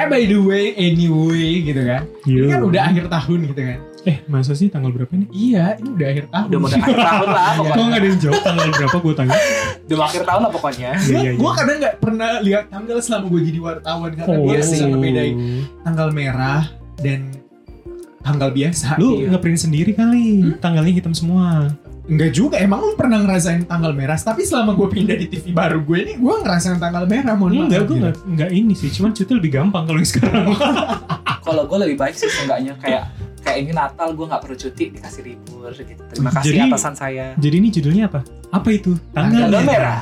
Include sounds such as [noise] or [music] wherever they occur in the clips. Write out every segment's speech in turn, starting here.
Eh by the way, anyway gitu kan. Ini Yo. kan udah akhir tahun gitu kan. Eh masa sih tanggal berapa nih? Iya, ini udah akhir tahun. Udah mau akhir tahun lah Kok pokoknya. nggak ada yang jawab tanggal berapa gue tanya? Udah mau akhir tahun lah pokoknya. Iya, iya, Gue iya. kadang nggak pernah lihat tanggal selama gue jadi wartawan karena Oh. gue bisa ngebedain tanggal merah dan tanggal biasa. Lu Iya. ngeprint sendiri kali, Hmm? tanggalnya hitam semua. Enggak juga, emang lu pernah ngerasain tanggal merah? Tapi selama gue pindah di TV baru gue ini, gue ngerasain tanggal merah. Mohon Enggak, maaf, gue gitu. nggak nggak ini sih, cuman cuti lebih gampang kalau yang sekarang. [laughs] Kalau gue lebih baik sih seenggaknya kayak kayak ini Natal gue nggak perlu cuti dikasih libur gitu. Terima kasih Jadi- atasan saya. Jadi ini judulnya apa? Apa itu? Tanggal, Tanggal merah. merah.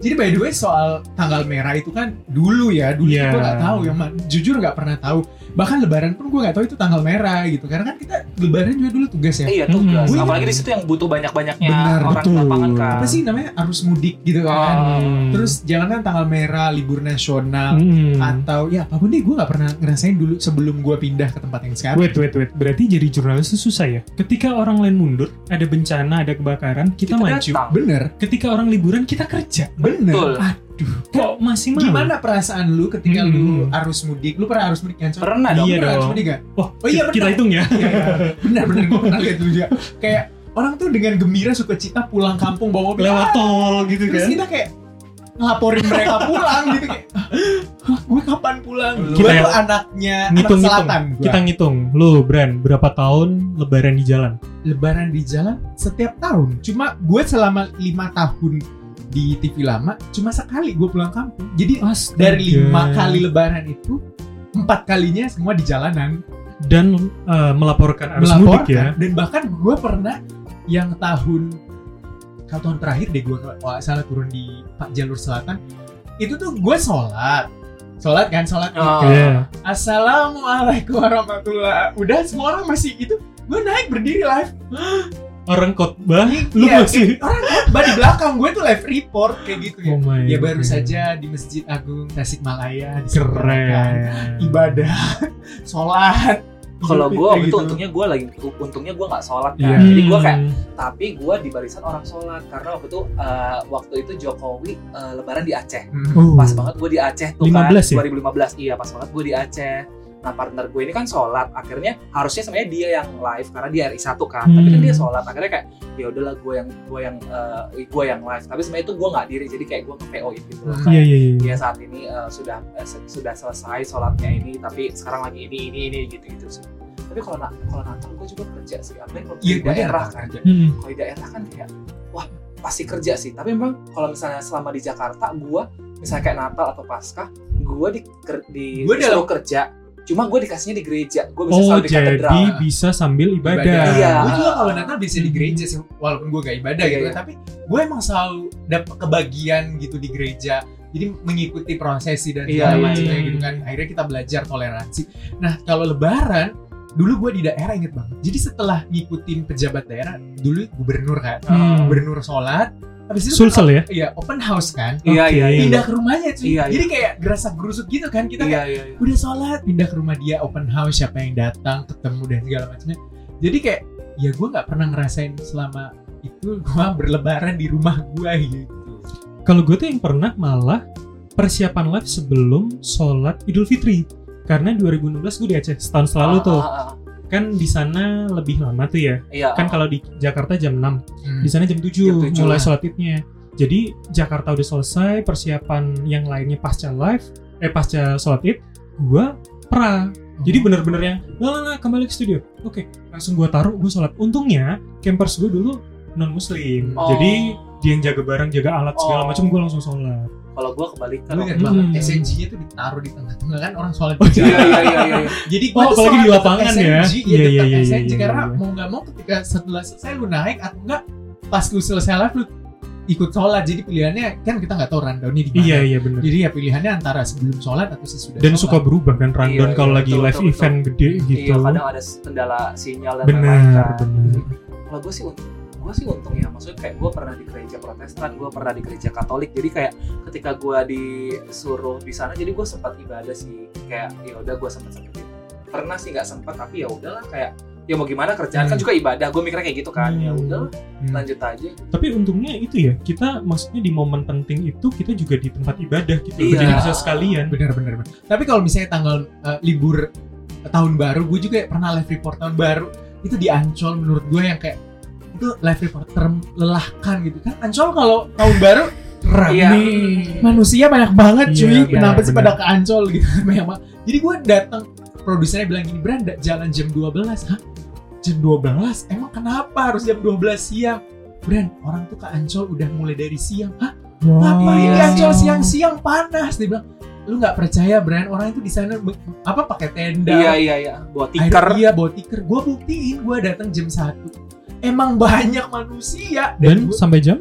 Jadi by the way soal tanggal merah itu kan dulu ya, dulu Iya. gue nggak tahu yang jujur nggak pernah tahu. Bahkan Lebaran pun gue nggak tahu itu tanggal merah gitu. Karena kan kita Lebaran juga dulu tugas ya. Iya Hmm. tugas. Wih. Apalagi di situ yang butuh banyak-banyaknya Benar, orang betul. lapangan kan. Apa sih namanya arus mudik gitu kan? Hmm. Terus jangan kan tanggal merah, libur nasional, Hmm. atau ya apa pun deh gue nggak pernah ngerasain dulu sebelum gue pindah ke tempat yang sekarang. Wait, wait, wait. Berarti jadi jurnalis itu susah ya? Ketika orang lain mundur, ada bencana, ada kebakaran, kita, Kita maju. datang. Bener, Ketika orang liburan, kita kerja. bener. Betul. Aduh, Kok masih mau? gimana perasaan lu ketika Hmm. lu arus mudik? Lu pernah arus mudik kan? Pernah dong. Iya pernah arus dong. mudik gak? Wah, Oh iya, kita, kita benar. hitung ya. Iya, iya. bener bener gue pernah lihat dulu juga. Kayak orang tuh dengan gembira suka cita pulang kampung bawa mobil. Lewat Ah, tol gitu Terus kan. kita kayak ngelaporin mereka pulang gitu kayak "Hah, gue kapan pulang? Kita Gue tuh anaknya anak Ngitung-ngitung. selatan. gua. Kita ngitung. Lu, Bran, berapa tahun lebaran di jalan? lebaran di jalan setiap tahun. Cuma gue selama lima tahun di TV lama cuma sekali gue pulang kampung. Jadi Astaga. dari lima kali lebaran itu empat kalinya semua di jalanan dan eh, melaporkan arus mudik ya. melaporkan dan bahkan gue pernah yang tahun kalau tahun terakhir deh gue kalau salah turun di Pak jalur selatan itu tuh gue sholat sholat kan sholat Oh. Iya. assalamualaikum warahmatullah udah semua orang masih itu gue naik berdiri live Orang khotbah, lu Iya, masih kayak orang khotbah di belakang gue tuh live report kayak gitu ya Oh my ya baru God. saja di Masjid Agung Tasikmalaya keren. ibadah [laughs] sholat Kalau Idul gue Fitri itu gitu. untungnya gue lagi untungnya gue nggak sholat kan. Iya. Jadi gue kayak Hmm. tapi gue di barisan orang sholat karena waktu itu eh, waktu itu Jokowi eh, Lebaran di Aceh. Hmm. Oh. Pas banget gue di Aceh tuh 15 kan ya? 2015 iya pas banget gue di Aceh. Nah partner gue ini kan sholat akhirnya harusnya sebenarnya dia yang live karena dia RI 1 kan tapi kan Hmm. dia sholat akhirnya kayak ya udahlah gue yang gue yang eh, gue yang live tapi sebenarnya itu gue nggak diri jadi kayak gue ke PO gitu loh. Hmm. Kayak, Iya iya iya. dia saat ini eh, sudah se- sudah selesai sholatnya ini tapi sekarang lagi ini ini ini gitu gitu sih tapi kalau na- kalau Natal gue juga kerja sih apalagi kalau Iya, di gue daerah kan kerja. Hmm. kalau di daerah kan kayak wah pasti kerja sih tapi memang kalau misalnya selama di Jakarta gue misalnya kayak Natal atau Paskah gue di, ker- di Gue disuruh kerja cuma gue dikasihnya di gereja gue bisa Oh, selalu di jadi katedral bisa sambil ibadah. Iya. Gue juga kalau Natal bisa di gereja sih, walaupun gue gak ibadah Iya, gitu. iya. Tapi gue emang selalu dapat kebagian gitu di gereja. Jadi mengikuti prosesi dan Iya, segala iya. macamnya gitu kan. Akhirnya kita belajar toleransi. Nah kalau Lebaran, dulu gue di daerah inget banget. Jadi setelah ngikutin pejabat daerah, dulu gubernur kan, Hmm. gubernur sholat. Habis itu Sulsel ya? iya open house kan. iya Oke. iya iya Pindah ke rumahnya cuy. Iya, iya. Jadi kayak gerasak gerusuk gitu kan kita iya kayak iya iya. udah sholat pindah ke rumah dia open house siapa yang datang ketemu dan segala macamnya jadi kayak ya gue nggak pernah ngerasain selama itu gue berlebaran di rumah gue gitu Kalau gue tuh yang pernah malah persiapan live sebelum sholat Idul Fitri. Karena 2016 gue di Aceh setahun selalu Ah, tuh. ah, ah. Kan di sana lebih lama tuh ya. iya Kan kalau di Jakarta jam 6, Hmm. di sana jam 7, Jam 7. mulai sholat idnya. Jadi Jakarta udah selesai, persiapan yang lainnya pasca live, eh pasca sholat id, gue pra. Jadi bener-bener yang, lah lah kembali ke studio. Oke, langsung gue taruh, gue sholat. Untungnya campers gue dulu non muslim, Oh. jadi dia yang jaga barang, jaga alat segala Oh. macam, gue langsung sholat. Kalau gue kebalikan Gue inget Hmm. banget SNG-nya tuh ditaruh di tengah-tengah kan orang sholat di iya iya iya iya iya. Jadi Oh, apalagi di lapangan ya. SNG, Iya, iya, iya, iya, iya, SNG iya, karena iya. mau nggak mau ketika setelah selesai lu naik atau enggak pas lu selesai live lu ikut sholat jadi pilihannya kan kita nggak tahu rundownnya di mana Iya iya bener. jadi ya pilihannya antara sebelum sholat atau sesudah Dan sholat. suka berubah kan rundown Iya, kalau iya, lagi betul, live betul, event gede gitu. Iya kadang ada kendala sinyal dan kan. bener. kalau gue sih untung gue sih untung ya maksudnya kayak gue pernah di gereja protestan gue pernah di gereja katolik jadi kayak ketika gue disuruh di sana jadi gue sempat ibadah sih kayak ya udah gue sempat sempetin pernah sih nggak sempat tapi ya udahlah kayak ya mau gimana kerjaan kan Hmm. juga ibadah gue mikirnya kayak gitu kan ya Hmm. udah Hmm. lanjut aja Tapi untungnya itu ya, kita maksudnya di momen penting itu kita juga di tempat ibadah gitu. Iya. Jadi bisa sekalian. bener bener bener. tapi kalau misalnya tanggal eh, libur tahun baru gue juga pernah live report tahun baru itu di Ancol menurut gue yang kayak itu live report terlelahkan gitu kan. Ancol kalau tahun baru rame. Iya. manusia banyak banget Iya, cuy. kenapa sih pada ke Ancol gitu? [laughs] Banyak banget. Jadi gue datang produsernya bilang gini Bran da- jalan jam 12 hah? Jam 12 emang kenapa harus jam 12 siang? Bran orang tuh ke Ancol udah mulai dari siang. Hah? Ngapain di. Ancol siang-siang? Panas. Dia bilang lu nggak percaya Bran orang itu di sana apa pakai tenda. Iya iya iya. Akhirnya tiker. iya bawa tiker. Gue buktiin gue datang jam 1 emang banyak manusia Dan gua- sampai jam?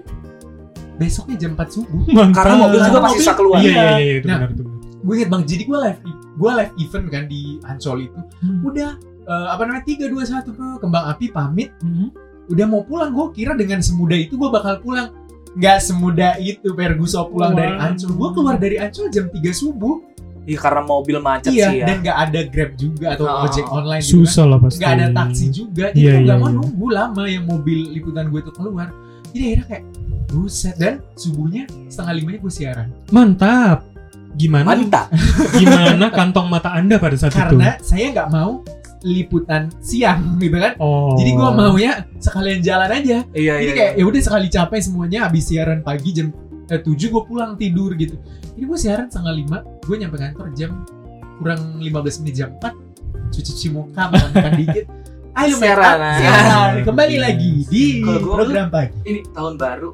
besoknya jam 4 subuh Mantap. karena mobil juga pasti Mobil- bisa keluar Iya, iya, iya, itu Nah, benar itu. benar. gue inget bang jadi gue live gue live event kan di Ancol itu Hmm. udah eh, apa namanya tiga dua satu kembang api pamit Hmm. udah mau pulang gue kira dengan semudah itu gue bakal pulang nggak semudah itu Ferguson pulang dari Wow. Ancol gue keluar dari Ancol jam 3 subuh iya karena mobil macet iya sih ya dan nggak ada grab juga atau Oh. ojek online gitu kan. Susah lah pasti. nggak ada taksi juga jadi Iya, gue nggak iya, mau iya. nunggu lama yang mobil liputan gue itu keluar jadi akhirnya kayak buset dan subuhnya setengah limanya gue siaran Mantap. Gimana? mantap [laughs] Gimana kantong mata Anda pada saat itu? karena saya nggak mau liputan siang [laughs] gitu kan Oh. jadi gue maunya sekalian jalan aja iya jadi iya kayak ya udah sekali capek semuanya habis siaran pagi jam eh, 7 gue pulang tidur gitu. Jadi gue siaran setengah lima gue nyampe kantor jam kurang 15 menit jam 4 cuci-cuci muka makan dikit. [laughs] Ayo Siaran, up, siaran. Kembali lagi di gua- program pagi. ini tahun baru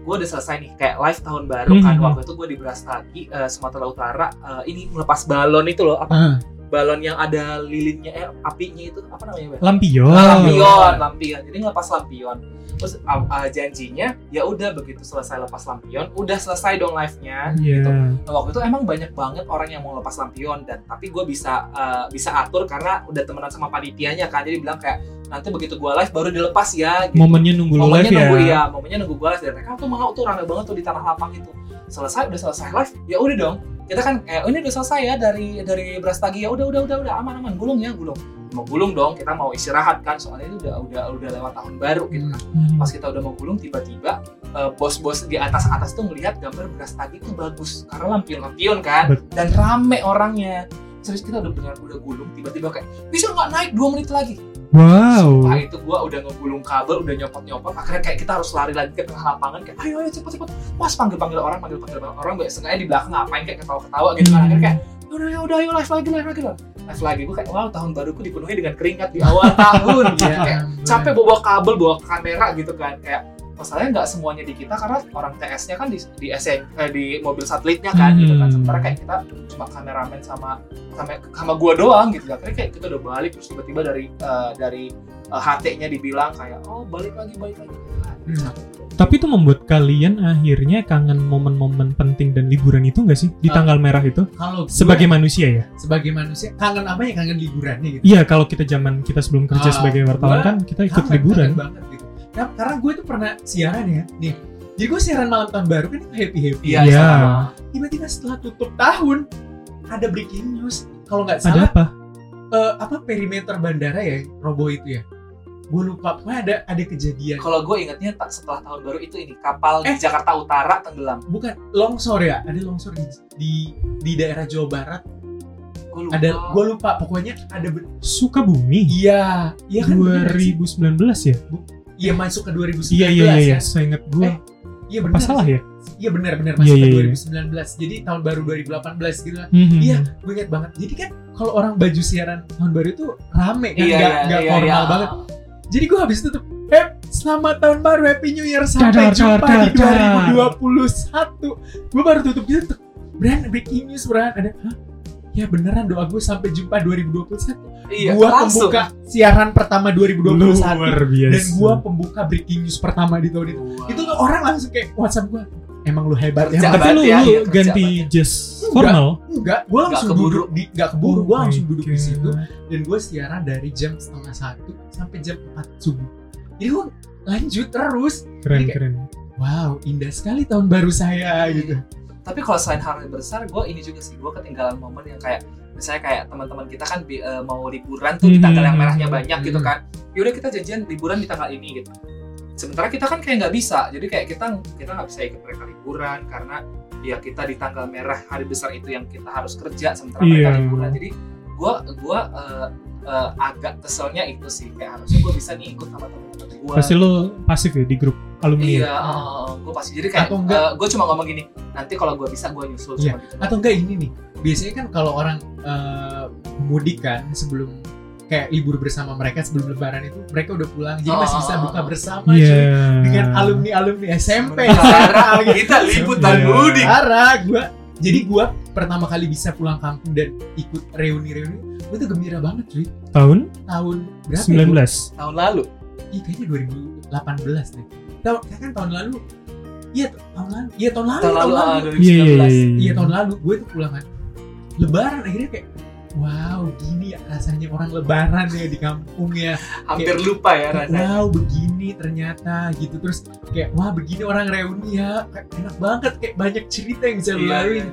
gue udah selesai nih kayak live tahun baru kan. Mhm. waktu itu gue di Brastagi eh, Sumatera Utara. Eh, ini melepas balon itu loh apa? Ah, balon yang ada lilinnya eh apinya itu apa namanya Bang? Lampion. lampion lampion jadi ngelepas lampion terus uh, uh, janjinya ya udah begitu selesai lepas lampion udah selesai dong live nya Iya. gitu Nah, waktu itu emang banyak banget orang yang mau lepas lampion dan tapi gue bisa uh, bisa atur karena udah temenan sama panitianya kan jadi bilang kayak nanti begitu gue live baru dilepas ya gitu. Momennya nunggu momennya live ya. nunggu iya momennya nunggu gue live dan mereka tuh mau tuh rame banget tuh di tanah lapang itu selesai udah selesai live ya udah dong kita kan kayak oh, ini udah selesai ya dari dari Brastagi ya udah udah udah udah aman aman. Gulung ya gulung. Mau gulung dong kita mau istirahat kan. Soalnya itu udah udah udah lewat tahun baru gitu kan. Hmm. pas kita udah mau gulung tiba-tiba eh, bos-bos di atas atas tuh melihat gambar beras tadi tuh bagus. Karena lampion-lampion kan. Bet- dan rame orangnya. Terus kita udah benar udah gulung tiba-tiba kayak bisa nggak naik dua menit lagi Wow. Sumpah itu gua udah ngegulung kabel udah nyopot-nyopot akhirnya kayak kita harus lari lagi ke tengah lapangan kayak ayo ayo cepet cepet pas panggil panggil orang panggil panggil orang gue sengaja di belakang ngapain kayak ketawa-ketawa gitu kan akhirnya kayak udah ya udah ayo live lagi live lagi live live lagi gue kayak wow tahun baruku dipenuhi dengan keringat di awal [laughs] tahun gitu Iya, kayak ampun. capek bawa kabel bawa kamera gitu kan kayak masalahnya nggak semuanya di kita karena orang TS-nya kan di di SN, eh, di mobil satelitnya kan gitu kan Hmm. sementara kayak kita cuma kameramen sama sama sama gua doang gitu akhirnya kayak kita udah balik terus tiba-tiba dari eh, dari eh, HT-nya dibilang kayak oh balik lagi balik lagi Hmm. Tapi itu membuat kalian akhirnya kangen momen-momen penting dan liburan itu nggak sih di Ah. tanggal merah itu? kalau gue Sebagai manusia ya? sebagai manusia kangen apa ya kangen liburannya gitu Iya, kalau kita zaman kita sebelum kerja Ah, sebagai wartawan kan kita ikut Kangen, liburan. kangen banget gitu Nah, karena gue tuh pernah siaran ya nih jadi gue siaran malam tahun baru kan happy happy iya Iya. sama. tiba-tiba setelah tutup tahun ada breaking news kalau nggak Ada salah apa? eh, apa perimeter bandara ya robo itu ya gue lupa pokoknya ada ada kejadian kalau gue ingatnya tak setelah tahun baru itu ini kapal Eh. di Jakarta Utara tenggelam bukan longsor ya ada longsor di di, di daerah Jawa Barat gue lupa ada gue lupa pokoknya ada ber- Sukabumi. iya iya kan bener sih. 2019 ya? Iya masuk ke 2019 Iya iya iya, ya. saya ingat gue. Eh, iya benar salah sih. ya? iya benar benar Iya, masuk iya, ke iya. 2019 jadi tahun baru 2018 gitu kan Mhm. Iya, gue inget banget. Jadi kan kalau orang baju siaran tahun baru itu rame kan, iya nggak iya nggak iya, formal iya. banget. Jadi gue habis itu tuh, eh selamat tahun baru, happy new year, sampai Dar, dar, jumpa dar, di dar. 2021. Gue baru tutup gitu. Brand breaking news, Brand ada, hah? Ya beneran doa gue sampai jumpa 2021. iya gue pembuka siaran pertama 2021 Luar biasa. dan gue pembuka breaking news pertama di tahun itu. Wow. Itu tuh orang langsung kayak WhatsApp gue, emang lu hebat Kerja ya. Tapi lu, ya, lu iya, kerja ganti jas Enggak. formal. Enggak, gue langsung duduk di, nggak keburu, gue langsung duduk di situ dan gue siaran dari jam setengah satu sampai jam 4 subuh jadi gue lanjut terus Keren kayak- keren. wow indah sekali tahun baru saya gitu tapi kalau selain hal yang besar gue ini juga sih gue ketinggalan momen yang kayak misalnya kayak teman-teman kita kan bi- eh, mau liburan tuh di tanggal yang merahnya banyak gitu Hmm. kan yaudah kita janjian liburan di tanggal ini gitu sementara kita kan kayak nggak bisa jadi kayak kita kita nggak bisa ikut mereka liburan karena ya kita di tanggal merah hari besar itu yang kita harus kerja sementara mereka Iya. liburan jadi gua gua eh, eh, agak keselnya itu sih kayak harusnya gua bisa nih ikut sama teman-teman gua Pasti lo pasif ya di grup alumni. Iya, ya? gue pasti jadi kayak Atau enggak- gue cuma ngomong gini, nanti kalau gue bisa gue nyusul Iya. cuma gitu. atau enggak ini nih biasanya kan kalau orang eh, mudik kan sebelum kayak libur bersama mereka sebelum lebaran itu mereka udah pulang jadi Oh, masih bisa buka bersama Iya. cuy. dengan alumni alumni SMP Sementara kita liputan Iya. mudik. Parah, gua jadi gua pertama kali bisa pulang kampung dan ikut reuni-reuni, gua tuh gembira banget cuy. Tahun Tahun berapa? 19. Ya, Tahun lalu. Ih, kayaknya 2018 deh. Tahu kan tahun lalu? Iya, tahun lalu. Iya, tahun lalu. Tahun lalu ah, Iya, 2019. iya, iya. Iya, tahun lalu gue tuh pulang kan. Lebaran akhirnya kayak Wow, gini ya rasanya orang lebaran ya di kampung ya. Hampir lupa ya Kayak, rasanya. wow begini ternyata gitu terus kayak wah begini orang reuni ya kayak enak banget kayak banyak cerita yang bisa lu Iya, laluin iya.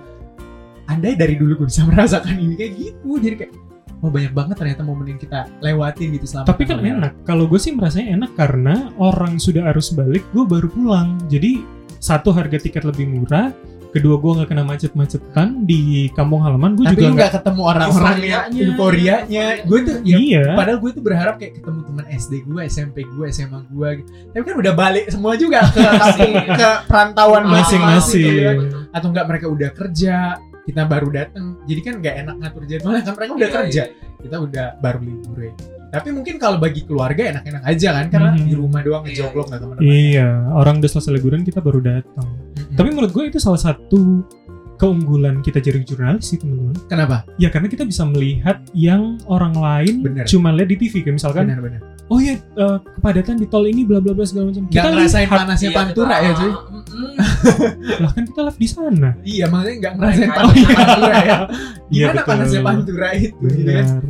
andai dari dulu gue bisa [laughs] merasakan ini kayak gitu jadi kayak wah banyak banget ternyata momen yang kita lewatin gitu selama Tapi kan merah. enak. Kalau gue sih merasanya enak karena orang sudah arus balik, gue baru pulang. Jadi satu harga tiket lebih murah, kedua gue nggak kena macet-macetan di kampung halaman. Gue tapi juga lu nggak. ketemu orang-orang yang Euforianya. euforianya gue tuh ya Iya. padahal gue tuh berharap kayak ketemu teman SD gue SMP gue SMA gue gitu. tapi kan udah balik semua juga ke [laughs] ke perantauan Masing-masing. gitu ya. atau enggak mereka udah kerja kita baru datang jadi kan nggak enak ngatur jadwalnya [laughs] kan mereka udah Iya, kerja iya. kita udah baru libur ya tapi mungkin kalau bagi keluarga enak-enak aja kan karena Mhm. di rumah doang Iya, ngejoglok nggak ke mana-mana Iya, orang udah selesai liburan kita baru datang. Tapi menurut gue itu salah satu keunggulan kita jadi jurnalis sih teman-teman. kenapa Ya karena kita bisa melihat yang orang lain Bener. cuma lihat di TV kayak misalkan, benar-benar oh ya eh, kepadatan di tol ini bla bla bla segala macam. nggak ngerasain lihat, panasnya Iya, pantura kita- ya cuy Ah, mm-mm. [laughs] lah kan kita live di sana. iya maksudnya nggak ngerasain Oh, panasnya iya. pantura ya Iya, gimana betul. panasnya pantura itu gitu kan? Benar.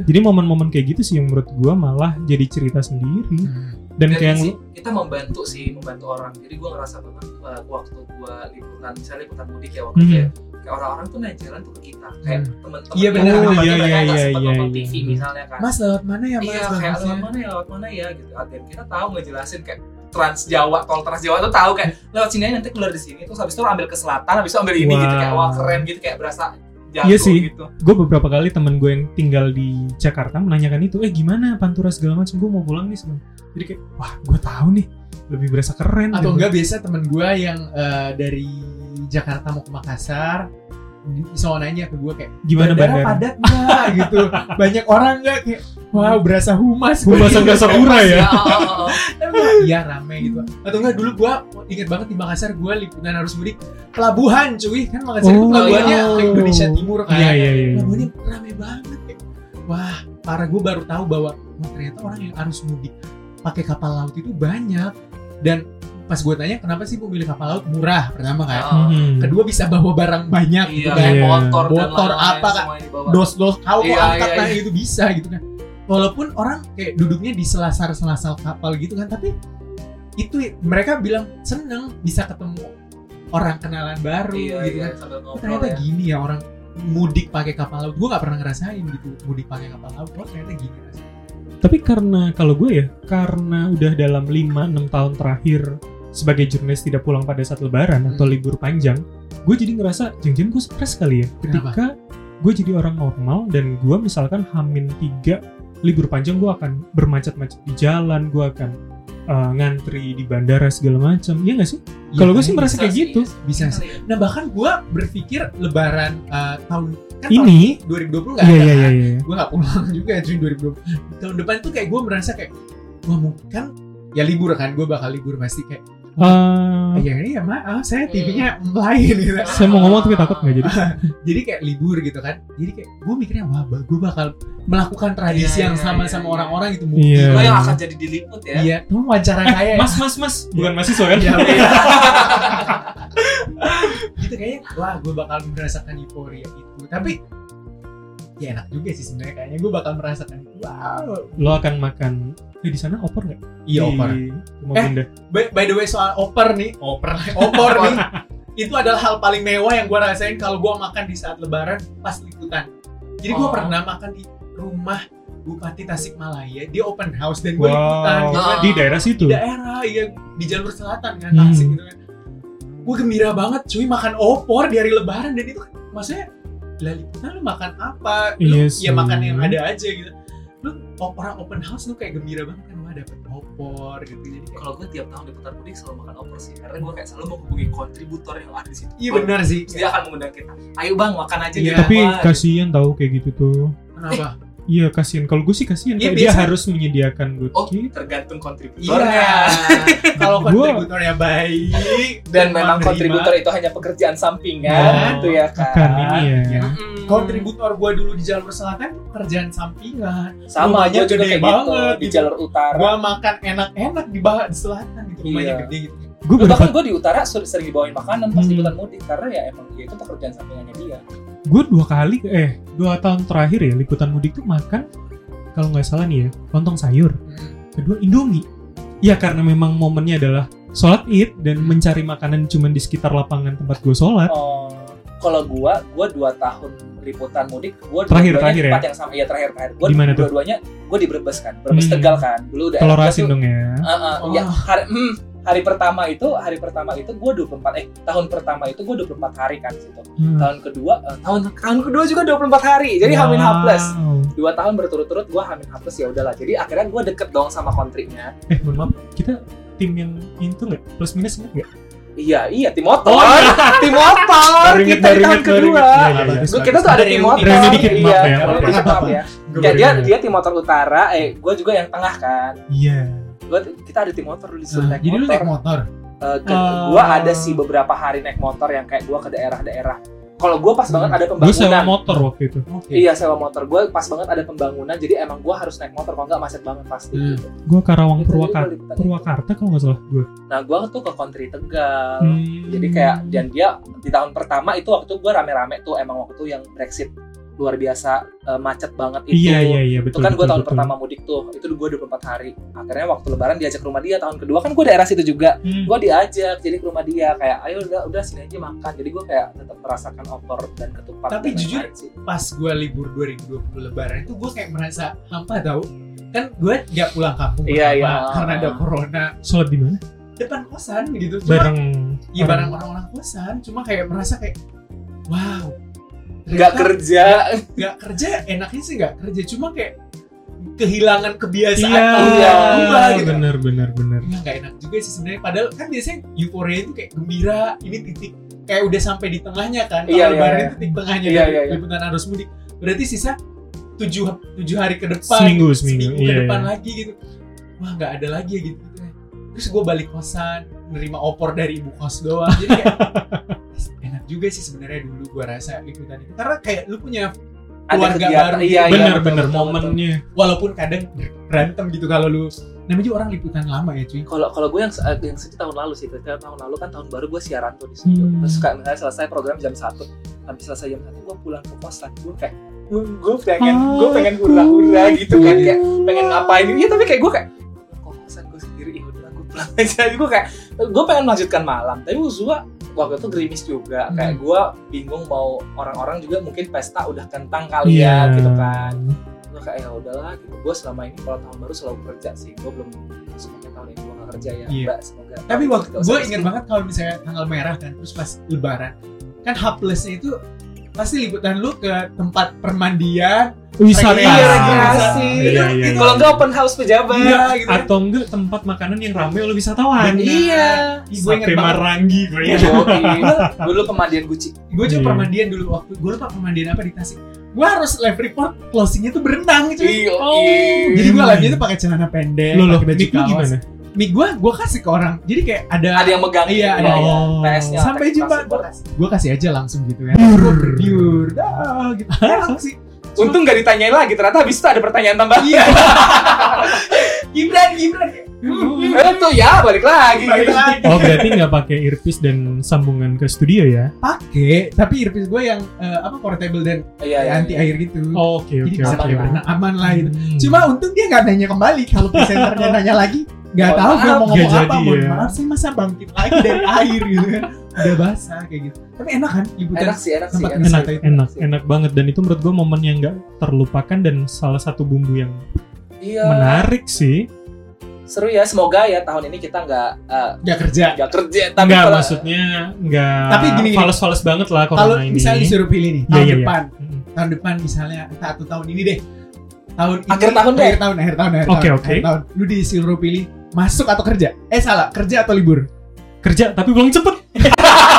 Jadi momen-momen kayak gitu sih yang menurut gua malah jadi cerita sendiri. Hmm. Dan Dan kayak yang sih, kita membantu sih, membantu orang. Jadi gue ngerasa banget uh, waktu gue liputan, misalnya liputan mudik ya waktu Hmm. itu ya, kayak orang-orang tuh naik jalan tuh ke kita, kayak Hmm. teman-teman Iya, benar, mereka Iya, iya, sempet iya, nonton iya. TV misalnya kan. mas lewat mana ya mas iya, kayak lewat mana ya, lewat mana ya gitu. Dan kita tahu ngejelasin kayak Trans Jawa, tol Trans Jawa tuh tahu kayak lewat sini aja nanti keluar di sini, terus habis itu ambil ke selatan, habis itu ambil ini gitu kayak wah keren gitu kayak berasa jago Iya sih. gitu. gue beberapa kali temen gue yang tinggal di Jakarta menanyakan itu, eh gimana Pantura segala macam, gue mau pulang nih sebelum. Jadi kayak, wah gue tahu nih, lebih berasa keren. atau gitu. enggak biasa temen gue yang eh, dari Jakarta mau ke Makassar selalu nanya ke gue kayak Gimana bandara bandara? padat nggak [laughs] gitu banyak orang nggak kayak wow berasa humas Humas enggak sakura ya? oh, oh, oh. Tapi gua, iya rame gitu atau enggak dulu gue inget banget di Makassar gue liputan harus mudik pelabuhan cuy kan Makassar itu Oh, pelabuhannya iya. ke Indonesia Timur kan Iya, iya, iya. pelabuhannya rame banget kayak wah parah gue baru tahu bahwa wah, ternyata orang yang harus mudik pakai kapal laut itu banyak dan pas gue tanya kenapa sih bu milih kapal laut murah pertama kan Oh. Hmm. kedua bisa bawa barang banyak gitu Iya, kan Iya. motor, dan Motor apa, dibawa. dos dos kau Iya, angkat iya, nah iya. itu bisa gitu kan walaupun orang kayak duduknya di selasar selasar kapal gitu kan tapi itu mereka bilang seneng bisa ketemu orang kenalan baru Iya, gitu iya, kan sambil ngobrol ternyata ya. gini ya orang mudik pakai kapal laut gue nggak pernah ngerasain gitu mudik pakai kapal laut oh ternyata gini rasanya Tapi karena kalau gue ya, karena udah dalam 5-6 tahun terakhir sebagai jurnalis tidak pulang pada saat lebaran atau Hmm. libur panjang, gue jadi ngerasa jangan gue stres kali ya. Ketika gue jadi orang normal dan gue misalkan hamin tiga libur panjang gue akan bermacet-macet di jalan, gue akan uh, ngantri di bandara segala macam. Iya gak sih? Kalau gue sih merasa kayak sih, gitu. bisa sih Iya. nah bahkan gue berpikir lebaran eh, tahun kan Ini, tahun 2020 nggak iya ada iya kan? iya. iya. gue gak pulang [laughs] juga ya cuy 2020 tahun depan tuh kayak gue merasa kayak wah mungkin kan ya libur kan gue bakal libur pasti kayak Uh, ya ini ya maaf saya TV-nya lain gitu saya mau ngomong tapi takut nggak jadi. [laughs] jadi kayak libur gitu kan jadi kayak gue mikirnya wah gue bakal melakukan tradisi Iya, yang iya, sama iya, sama iya. orang-orang gitu Iya. mungkin Lo yang akan jadi diliput ya. iya tuh wawancara kayak Mas mas mas, bukan mahasiswa kan? Iya, iya. [laughs] gitu kayaknya wah gue bakal merasakan euforia itu tapi ya enak juga sih sebenarnya kayaknya gue bakal merasakan wow Lo akan makan eh, di sana opor nggak? iya Di opor Rumah Eh. Bunda. by, by the way soal opor nih opor opor nih [laughs] itu adalah hal paling mewah yang gue rasain kalau gue makan di saat lebaran pas liputan Jadi gue Oh. pernah makan di rumah Bupati Tasikmalaya, dia open house dan gue Wow. liputan gitu kan. Di daerah situ. Di daerah, ya di jalur selatan kan, Hmm. Tasik gitu kan. Gue gembira banget cuy makan opor di hari lebaran dan itu kan maksudnya lah liputan lu makan apa? Lu Iya ya makan yang ada aja gitu. Lu orang open house lu kayak gembira banget kan wah dapet opor gitu. Jadi kayak, Kalau gue tiap tahun liputan mudik selalu makan opor sih, karena gue kayak selalu menghubungi kontributor yang ada di situ. iya benar sih. Dia akan mengundang kita. Ayo bang, makan aja Iya. di Tapi rumah. kasihan tahu kayak gitu tuh. Kenapa? Iya kasihan. Kalau gue sih kasihan. Iya, dia harus menyediakan buat Oh, tergantung kontributornya. Iya. [laughs] Kalau kontributornya baik Dan memang menerima, kontributor itu hanya pekerjaan sampingan, Oh, gitu ya kan. Akan ini ya. ya. Mm-mm. kontributor gua dulu di jalur selatan tuh kerjaan sampingan. sama rumahnya gue juga gede kayak banget gitu di gitu. jalur utara. Gua makan enak-enak di bawah di selatan gitu rumahnya Iya. gede gitu. Gue bahkan gue di utara sering, sering dibawain makanan pas Hmm. liputan mudik karena ya emang dia itu pekerjaan sampingannya dia. Gue dua kali, eh dua tahun terakhir ya liputan mudik tuh makan kalau nggak salah nih ya lontong sayur. Kedua Indomie. Ya karena memang momennya adalah sholat id dan mencari makanan cuma di sekitar lapangan tempat gue sholat. Oh, kalau gua, gua dua tahun liputan mudik, gua Terakhir, dua-duanya terakhir di ya? tempat yang sama. Iya terakhir terakhir. Gua Di mana tuh? dua-duanya, gua di Brebes kan, Brebes Hmm. Tegal kan. Dulu udah Telur asin dong ya. Uh, uh, Oh. ya, hari, hmm, hari pertama itu, hari pertama itu gua 24 eh tahun pertama itu gua 24 hari kan situ. Hmm. Tahun kedua, eh, tahun tahun kedua juga 24 hari. Jadi hamin H plus. Wow. Dua tahun berturut-turut gua hamin H plus ya udahlah. Jadi akhirnya gua deket dong sama kontrinya. Eh mohon maaf, kita tim yang itu nggak plus minus nggak? Iya, iya tim motor. Oh, iya. [laughs] tim motor. Kita di tahun kedua. kita tuh ada tim motor. Dikit, iya, maaf ya, maaf ya. maaf ya. Ya, dia dia tim motor utara, eh gue juga yang tengah kan. Iya. Gua kita ada tim motor Nah, naik jadi lu motor. naik motor. Eh, ke, Oh. gua ada sih beberapa hari naik motor yang kayak gua ke daerah-daerah. Kalau gua pas banget ada Gue sewa pembangunan. motor waktu itu. Oke. Iya sewa motor. Gua pas banget ada pembangunan, jadi emang gua harus naik motor kalau nggak macet banget pasti. Hmm. Gitu. Gue Karawang Itu jadi Purwakarta. Purwakarta kalau nggak salah gue. Nah gua tuh ke Country Tegal. Hmm. Jadi kayak dan dia di tahun pertama itu waktu gua rame-rame tuh emang waktu yang Brexit luar biasa eh, macet banget itu. Iya iya iya itu betul. kan gue tahun betul. pertama mudik tuh itu gue 24 hari akhirnya waktu lebaran diajak ke rumah dia tahun kedua kan gue daerah situ juga Hmm. gue diajak jadi ke rumah dia kayak ayo udah udah sini aja makan jadi gue kayak tetap merasakan opor dan ketupat Tapi dan jujur, sih. Pas gua libur 2020 lebaran itu gua kayak merasa hampa tau. Kan gue nggak pulang kampung Iya, iya. karena ada corona Sholat di mana? depan kosan gitu. Cuma Bareng. Iya barang orang-orang kosan, cuma kayak merasa kayak wow. Nggak kerja nggak kerja enaknya sih nggak kerja cuma kayak kehilangan kebiasaan Iya. tahun Iya. gitu. Bener bener bener. Ya nggak enak juga sih sebenarnya. Padahal kan biasanya euforia itu kayak gembira, ini titik kayak udah sampai di tengahnya kan. Kalau Iya, iya, lebaran iya. itu titik tengahnya Iya, dari iya, iya. liputan arus mudik. Berarti sisa tujuh tujuh hari ke depan, Seminggu, seminggu. ke Iya, depan iya. lagi gitu. Wah nggak ada lagi ya gitu. Terus gue balik kosan, nerima opor dari ibu kos doang. Jadi kayak [laughs] juga sih sebenarnya dulu gue rasa liputan itu. Karena kayak lu punya Keluarga baru. iya iya bener betul, bener betul, betul. momennya. walaupun kadang berantem gitu kalau lu namanya juga orang liputan lama ya cuy. kalau kalau gue yang yang sejak tahun lalu sih ketika tahun lalu kan tahun baru gue siaran tuh di situ Hmm. terus kayak misalnya selesai program jam satu habis selesai jam satu gue pulang ke kosan gue kayak gue gue pengen gue pengen hura-hura gitu kan kayak pengen ngapain gitu ya tapi kayak gue kayak kok kosan gue sendiri ya udah gue pulang aja gue kayak gue pengen melanjutkan malam tapi Uzua waktu itu gerimis juga. Hmm. kayak gue bingung mau orang-orang juga mungkin pesta udah kentang kali ya gitu kan. Gue kayak ya udahlah gitu. Gue selama ini kalau tahun baru selalu kerja sih. Gue belum semoga tahun ini gue gak kerja ya. Iya. mbak semoga Tapi waktu gue ingat banget kalau misalnya tanggal merah kan, terus pas lebaran, kan H plusnya itu pasti liputan lu ke tempat permandian, Wisata. Iya, rekreasi. Iya, iya, iya. kalau nggak open house pejabat iya gitu. Atau enggak tempat makanan yang ramai oleh wisatawan. Iya gue inget. Marangi gue ya. Yoi. dulu pemandian Gucci Gue juga Iya. permandian dulu waktu gue lupa permandian apa di Tasik. Gue harus live report closingnya tuh berenang cuy. Iya, Oh. iya. Jadi gue live-nya tuh pakai celana pendek, Lo lo pakai baju kaos. gimana? Mic gue, gue kasih ke orang. Jadi kayak ada, ada yang megang Iya, gitu. ada. Iya, Oh. PS-nya Sampai jumpa. langsung gua kasih. gue kasih aja langsung gitu. Pure. Pure, pure, dah gitu. [laughs] Enak sih. Untung gak ditanyain lagi ternyata habis itu ada pertanyaan tambahan Iya. [laughs] Gibran Gibran Eh tuh ya balik lagi. Balik lagi. Oh berarti nggak pakai earpiece dan sambungan ke studio ya? pakai tapi earpiece gue yang eh, apa portable dan Iya iya. anti air gitu Oh, Oke jadi oke oke. aman lah gitu Hmm. cuma untung dia nggak nanya kembali kalau presenternya [laughs] nanya lagi nggak Mohon tahu gue mau ngomong apa mohon ya. maaf saya masa bangkit lagi dari [laughs] air gitu kan udah basah kayak gitu tapi enak kan liputan Enak sih enak sih. tempat enak. enak itu. enak enak banget dan itu menurut gue momen yang nggak terlupakan dan salah satu bumbu yang Iya. menarik sih Seru ya. Semoga ya tahun ini kita nggak eh, nggak kerja nggak kerja. Tapi nggak kalau- maksudnya nggak Tapi gini-gini. fales-fales banget lah kalau corona ini misalnya disuruh pilih nih Iya, tahun iya, iya. depan Mm. tahun depan misalnya entah atau tahun ini deh tahun ini, Akhir tahun deh. akhir tahun akhir tahun akhir Oke, tahun, oke. akhir tahun lu disuruh pilih masuk atau kerja? Eh salah. Kerja atau libur? Kerja tapi pulang cepet [laughs]